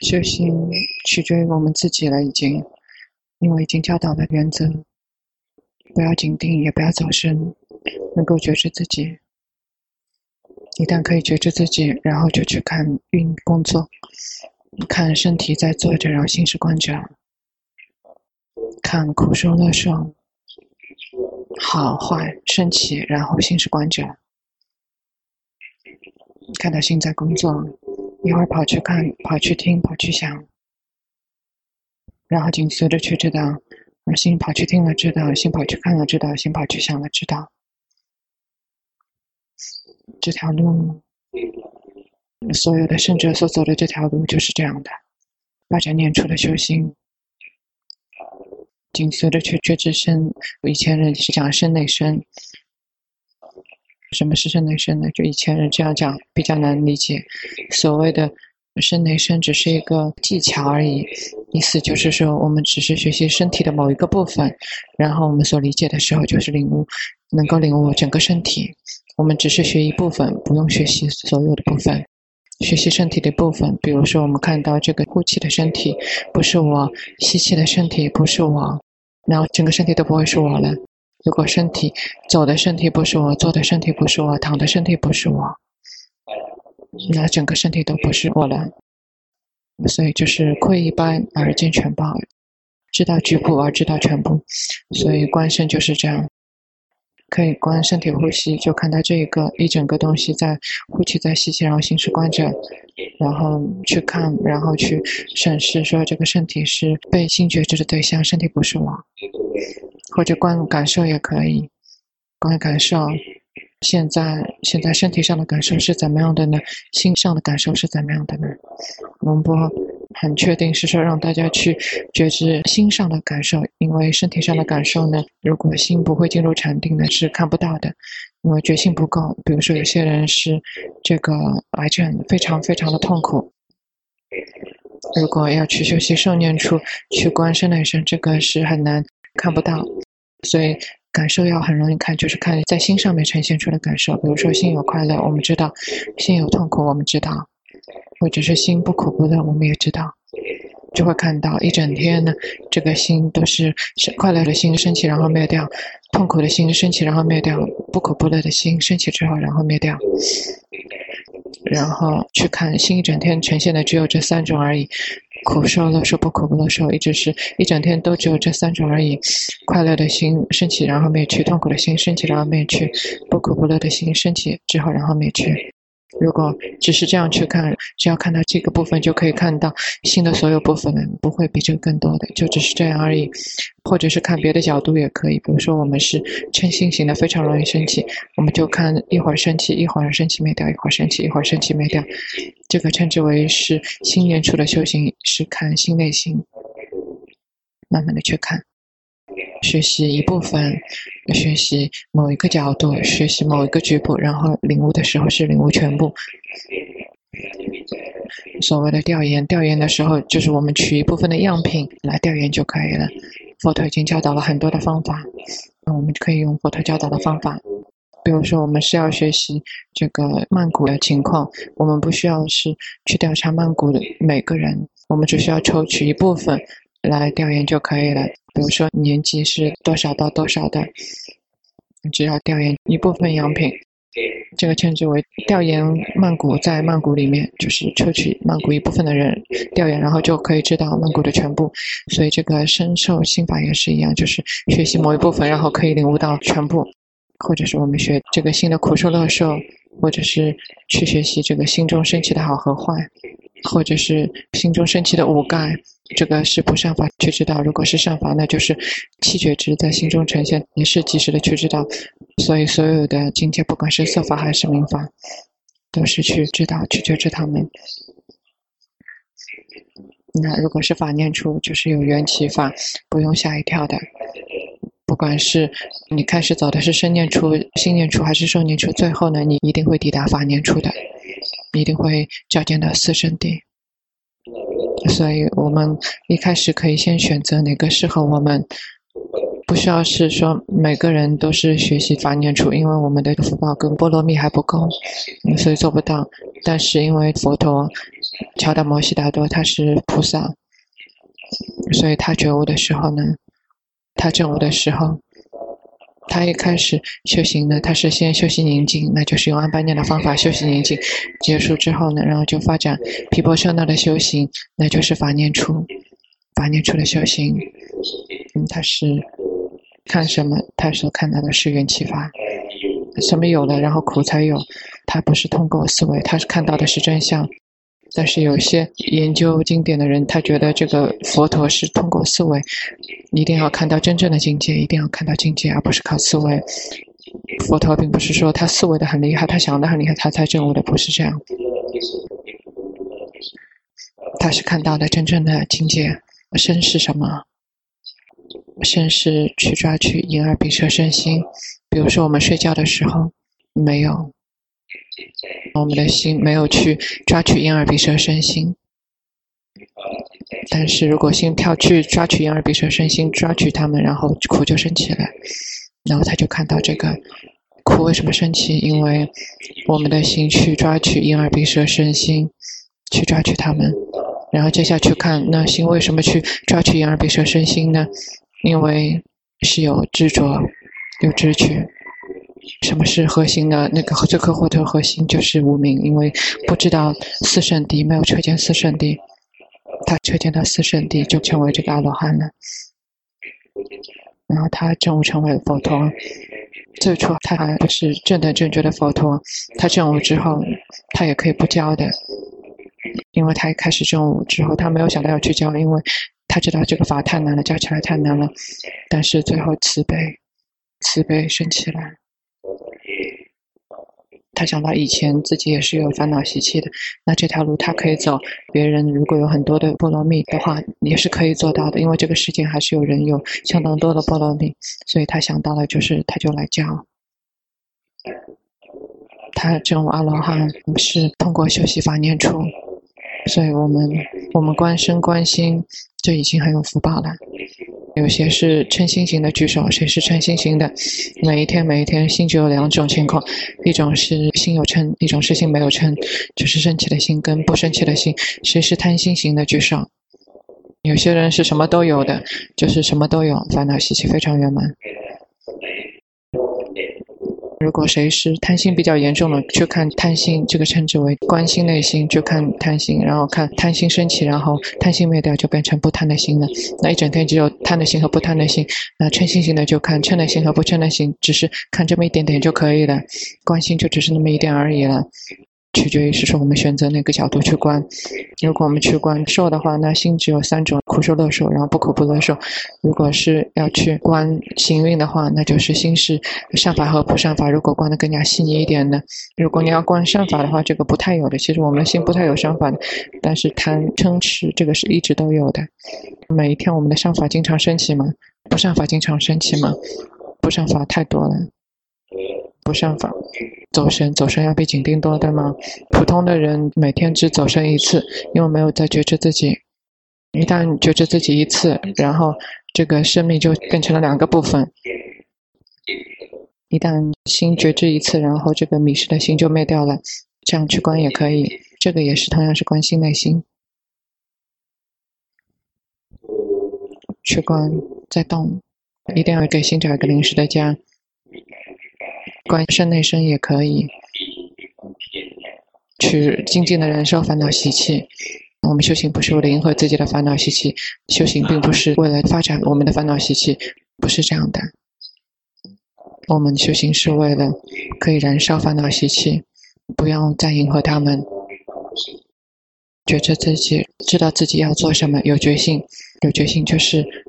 修行取决于我们自己了，已经，因为已经教导了原则，不要紧盯，也不要走神，能够觉知自己。一旦可以觉知自己，然后就去看运工作，看身体在做着，然后心是观者，看苦受乐受，好坏升起，然后心是观者，看到心在工作。一会儿跑去看，跑去听，跑去想，然后紧随着去知道，而心跑去听了知道，心跑去看了知道，心跑去想了知道。这条路，所有的圣者所走的这条路就是这样的，发展念出的修行，紧随着去觉知身，以前人是讲身内身。什么是身内身呢？就以前人这样讲比较难理解。所谓的身内身只是一个技巧而已，意思就是说我们只是学习身体的某一个部分，然后我们所理解的时候就是领悟，能够领悟整个身体。我们只是学一部分，不用学习所有的部分。学习身体的部分，比如说我们看到这个呼气的身体不是我，吸气的身体不是我，然后整个身体都不会是我了。如果身体走的身体不是我，坐的身体不是我，躺的身体不是我，那整个身体都不是我了。所以就是窥一斑而见全豹，知道局部而知道全部。所以观身就是这样，可以观身体呼吸，就看到这一个一整个东西在呼气在吸气，然后心是观着，然后去看，然后去审视说这个身体是被心觉知的对象，身体不是我。或者观感受也可以，观感受，现在现在身体上的感受是怎么样的呢？心上的感受是怎么样的呢？龙波很确定是说让大家去觉知心上的感受，因为身体上的感受呢，如果心不会进入禅定呢，是看不到的，因为觉性不够。比如说有些人是这个癌症，非常非常的痛苦，如果要去修习受念处，去观身来生，这个是很难看不到。所以感受要很容易看，就是看在心上面呈现出的感受。比如说心有快乐，我们知道；心有痛苦，我们知道；或者是心不苦不乐，我们也知道。就会看到一整天呢，这个心都是快乐的心升起，然后灭掉；痛苦的心升起，然后灭掉；不苦不乐的心升起之后，然后灭掉。然后去看心一整天呈现的只有这三种而已。苦受、乐受、不苦不乐受，一直是一整天都只有这三种而已。快乐的心升起，然后灭去；痛苦的心升起，然后灭去；不苦不乐的心升起之后，然后灭去。如果只是这样去看，只要看到这个部分，就可以看到心的所有部分了，不会比这个更多的，就只是这样而已。或者是看别的角度也可以，比如说我们是嗔心型的，非常容易生气，我们就看一会儿生气，一会儿生气灭掉，一会儿生气，一会儿生气灭掉，这个称之为是心念处的修行，是看心内心，慢慢的去看。学习一部分，学习某一个角度，学习某一个局部，然后领悟的时候是领悟全部。所谓的调研，调研的时候就是我们取一部分的样品来调研就可以了。佛陀已经教导了很多的方法，那我们可以用佛陀教导的方法。比如说，我们是要学习这个曼谷的情况，我们不需要是去调查曼谷的每个人，我们只需要抽取一部分来调研就可以了。比如说年纪是多少到多少的，你只要调研一部分样品，这个称之为调研曼谷，在曼谷里面就是抽取曼谷一部分的人调研，然后就可以知道曼谷的全部。所以这个深受心法也是一样，就是学习某一部分，然后可以领悟到全部。或者是我们学这个心的苦受乐受，或者是去学习这个心中升起的好和坏。或者是心中升起的五盖，这个是不善法去知道；如果是善法，那就是气觉知在心中呈现，也是及时的去知道。所以所有的境界，不管是色法还是明法，都是去知道、去觉知他们。那如果是法念处，就是有缘起法，不用吓一跳的。不管是你开始走的是身念处、心念处还是受念处，最后呢，你一定会抵达法念处的。一定会照见到四圣谛，所以我们一开始可以先选择哪个适合我们，不需要是说每个人都是学习法念处，因为我们的福报跟波罗蜜还不够，所以做不到。但是因为佛陀乔达摩悉达多他是菩萨，所以他觉悟的时候呢，他证悟的时候，他一开始修行呢，他是先修习宁静，那就是用安般念的方法修习宁静，结束之后呢，然后就发展毗婆舍那的修行，那就是法念处，法念处的修行，嗯，他是。看什么？他所看到的是缘起法，什么有了，然后苦才有。他不是通过思维，他是看到的是真相。但是有些研究经典的人，他觉得这个佛陀是通过思维，一定要看到真正的境界，一定要看到境界，而不是靠思维。佛陀并不是说他思维的很厉害，他想的很厉害，他才证悟的，不是这样。他是看到的真正的境界，身是什么？身是去抓取眼耳鼻舌身心，比如说我们睡觉的时候没有，我们的心没有去抓取眼耳鼻舌身心。但是如果心跳去抓取眼耳鼻舌身心，抓取他们，然后苦就升起来，然后他就看到这个苦为什么升起？因为我们的心去抓取眼耳鼻舌身心，去抓取他们，然后接下去看那心为什么去抓取眼耳鼻舌身心呢？因为是有执着，有执取。什么是核心呢？那个最可获得核心就是无明，因为不知道四圣谛，没有车见四圣谛，他车见到四圣谛就成为这个阿罗汉了。然后他证悟成为佛陀，最初他还不是正等正觉的佛陀，他证悟之后，他也可以不教的，因为他一开始证悟之后，他没有想到要去教，因为。他知道这个法太难了，教起来太难了，但是最后慈悲，慈悲升起来。他想到以前自己也是有烦恼习气的，那这条路他可以走。别人如果有很多的波罗蜜的话，也是可以做到的，因为这个世界还是有人有相当多的波罗蜜，所以他想到了，就是他就来教。他这种阿罗汉是通过修习法念处。所以我们我们观身观心就已经很有福报了。有些是称心型的举手，谁是称心型的？每一天每一天心就有两种情况，一种是心有称，一种是心没有称，就是生气的心跟不生气的心。谁是贪心型的举手？有些人是什么都有的，就是什么都有，烦恼习气非常圆满。如果谁是贪心比较严重的，就看贪心，这个称之为关心内心，就看贪心，然后看贪心升起，然后贪心灭掉，就变成不贪的心了。那一整天只有贪的心和不贪的心。那嗔心型的就看嗔的心和不嗔的心，只是看这么一点点就可以了，关心就只是那么一点而已了。取决于是说我们选择哪个角度去观。如果我们去观受的话，那心只有三种：苦受、乐受，然后不苦不乐受。如果是要去观行蕴的话，那就是心是善法和不善法。如果观的更加细腻一点呢，如果你要观善法的话，这个不太有的。其实我们心不太有善法的，但是贪嗔痴这个是一直都有的。每一天我们的善法经常升起吗？不善法经常升起吗？不善法太多了。不上法，走神，走神要比紧盯多，对吗？普通的人每天只走神一次，因为没有在觉知自己。一旦觉知自己一次，然后这个生命就变成了两个部分。一旦心觉知一次，然后这个迷失的心就灭掉了。这样去观也可以，这个也是同样是观心内心。去观在动，一定要给心找一个临时的家。观身内身也可以，去静静的燃烧烦恼习气。我们修行不是为了迎合自己的烦恼习气，修行并不是为了发展我们的烦恼习气，不是这样的。我们修行是为了可以燃烧烦恼习气，不要再迎合他们。觉知自己，知道自己要做什么，有决心，有决心就是。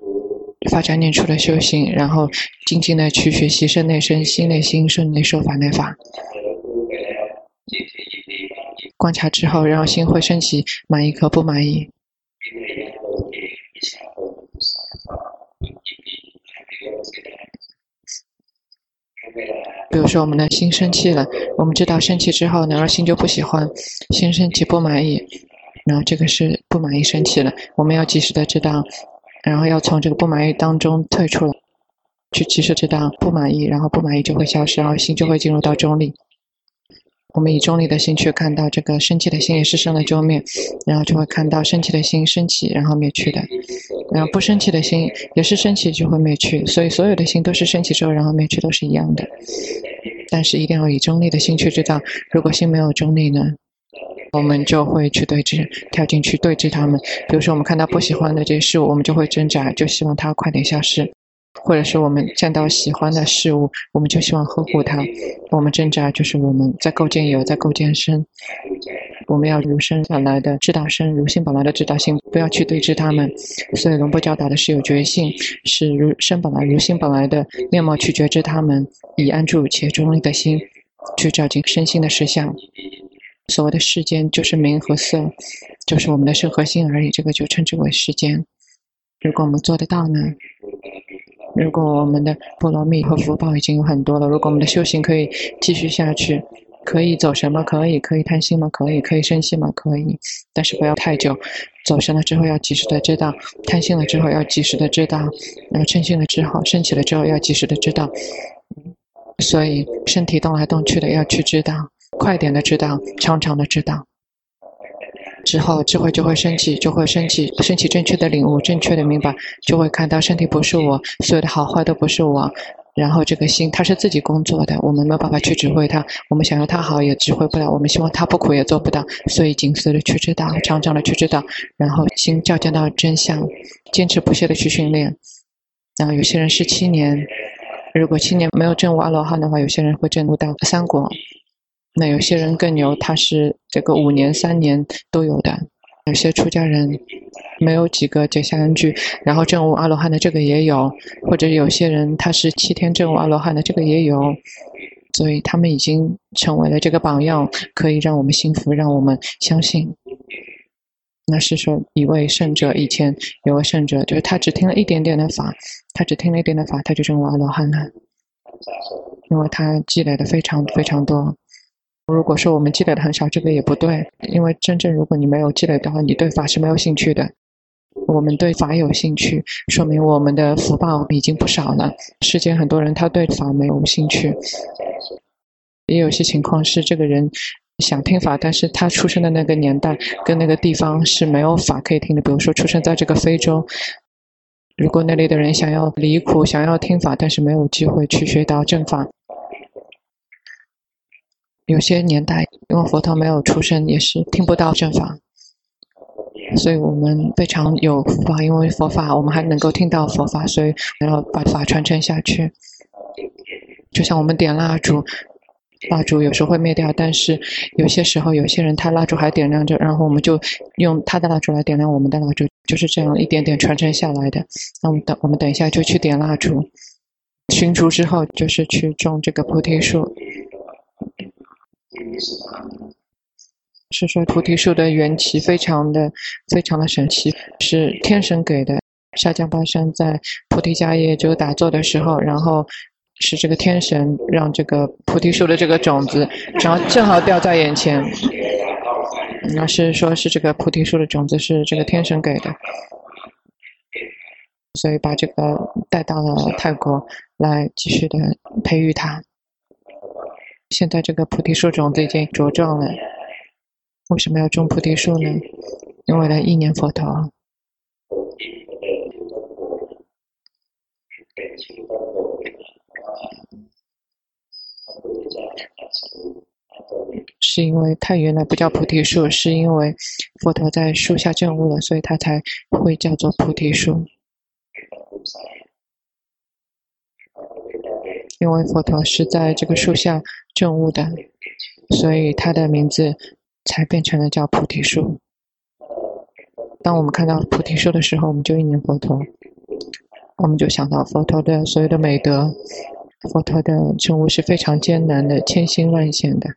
发展念处的修行，然后静静的去学习身内身、心内心、顺内受、法内法。观察之后，然后心会升起满意和不满意。比如说，我们的心生气了，我们知道生气之后，然后心就不喜欢，心升起不满意，然后这个是不满意生气了，我们要及时的知道。然后要从这个不满意当中退出来，去及时知道不满意，然后不满意就会消失，然后心就会进入到中立。我们以中立的心去看到这个生起的心也是生了就灭，然后就会看到生起的心升起然后灭去的，然后不生起的心也是升起就会灭去，所以所有的心都是升起之后然后灭去都是一样的。但是一定要以中立的心去知道，如果心没有中立呢，我们就会去对峙，跳进去对峙他们。比如说我们看到不喜欢的这些事物，我们就会挣扎，就希望它快点消失。或者是我们见到喜欢的事物，我们就希望呵护它。我们挣扎，就是我们在构建有，在构建身。我们要如生本来的知道身，如性本来的知道性，不要去对峙他们。所以龙波教导的是有觉性，是如生本来、如性本来的面貌去觉知他们，以安住且中立的心去照进身心的实相。所谓的世间，就是名和色，就是我们的身和心而已。这个就称之为世间。如果我们做得到呢？如果我们的波罗蜜和福报已经有很多了，如果我们的修行可以继续下去，可以走神吗？可以，可以贪心吗？可以，可以生气吗？可以，但是不要太久。走神了之后要及时的知道，贪心了之后要及时的知道，然后嗔心了之后，升起了之后要及时的知道。所以身体动来动去的要去知道，快点的知道，长长的知道。之后智慧就会升起，就会升起，升起正确的领悟，正确的明白，就会看到身体不是我，所有的好坏都不是我。然后这个心它是自己工作的，我们没有办法去指挥它，我们想要它好也指挥不了，我们希望它不苦也做不到。所以紧随的去知道，常常的去知道，然后心照见到真相，坚持不懈的去训练。然后有些人是七年，如果七年没有证悟阿罗汉的话，有些人会证悟到三果。那有些人更牛，他是这个五年、三年都有的。有些出家人没有几个结下缘聚，然后证悟阿罗汉的这个也有，或者有些人他是七天证悟阿罗汉的这个也有，所以他们已经成为了这个榜样，可以让我们信服，让我们相信。那是说一位圣者以前有位圣者，就是他只听了一点点的法，他只听了一点的法，他就证悟阿罗汉了，因为他积累的非常非常多。如果说我们积累的很少，这个也不对，因为真正如果你没有积累的话，你对法是没有兴趣的。我们对法有兴趣，说明我们的福报已经不少了。世间很多人他对法没有兴趣，也有些情况是这个人想听法，但是他出生的那个年代跟那个地方是没有法可以听的。比如说出生在这个非洲，如果那里的人想要离苦，想要听法，但是没有机会去学到正法。有些年代，因为佛陀没有出生，也是听不到正法，所以我们非常有福报。因为佛法，我们还能够听到佛法，所以要把法传承下去。就像我们点蜡烛，蜡烛有时候会灭掉，但是有些时候，有些人他蜡烛还点亮着，然后我们就用他的蜡烛来点亮我们的蜡烛，就是这样一点点传承下来的。那我们等，我们等一下就去点蜡烛，熏烛之后就是去种这个菩提树。是说菩提树的缘起非常的非常的神奇，是天神给的。沙江巴山在菩提迦叶就打坐的时候，然后是这个天神让这个菩提树的这个种子，然后正好掉在眼前。那是说是这个菩提树的种子是这个天神给的，所以把这个带到了泰国来继续的培育它。现在这个菩提树种子已经茁壮了。为什么要种菩提树呢？因为来忆念佛陀。是因为它原来不叫菩提树，是因为佛陀在树下证悟了，所以它才会叫做菩提树。因为佛陀是在这个树下证悟的，所以他的名字才变成了叫菩提树。当我们看到菩提树的时候，我们就忆念佛陀，我们就想到佛陀的所有的美德。佛陀的证悟是非常艰难的，千辛万险的。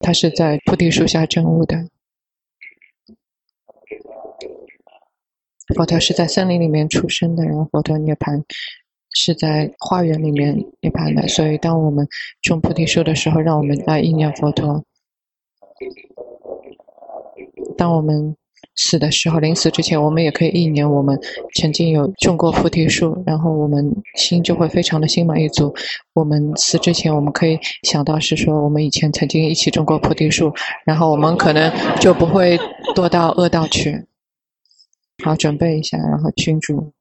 他是在菩提树下证悟的。佛陀是在森林里面出生的，然后佛陀涅槃。是在花园里面涅槃的，所以当我们种菩提树的时候，让我们来忆念佛陀。当我们死的时候，临死之前，我们也可以意念我们曾经有种过菩提树，然后我们心就会非常的心满意足。我们死之前，我们可以想到是说，我们以前曾经一起种过菩提树，然后我们可能就不会堕到恶道去。好，准备一下，然后庆祝。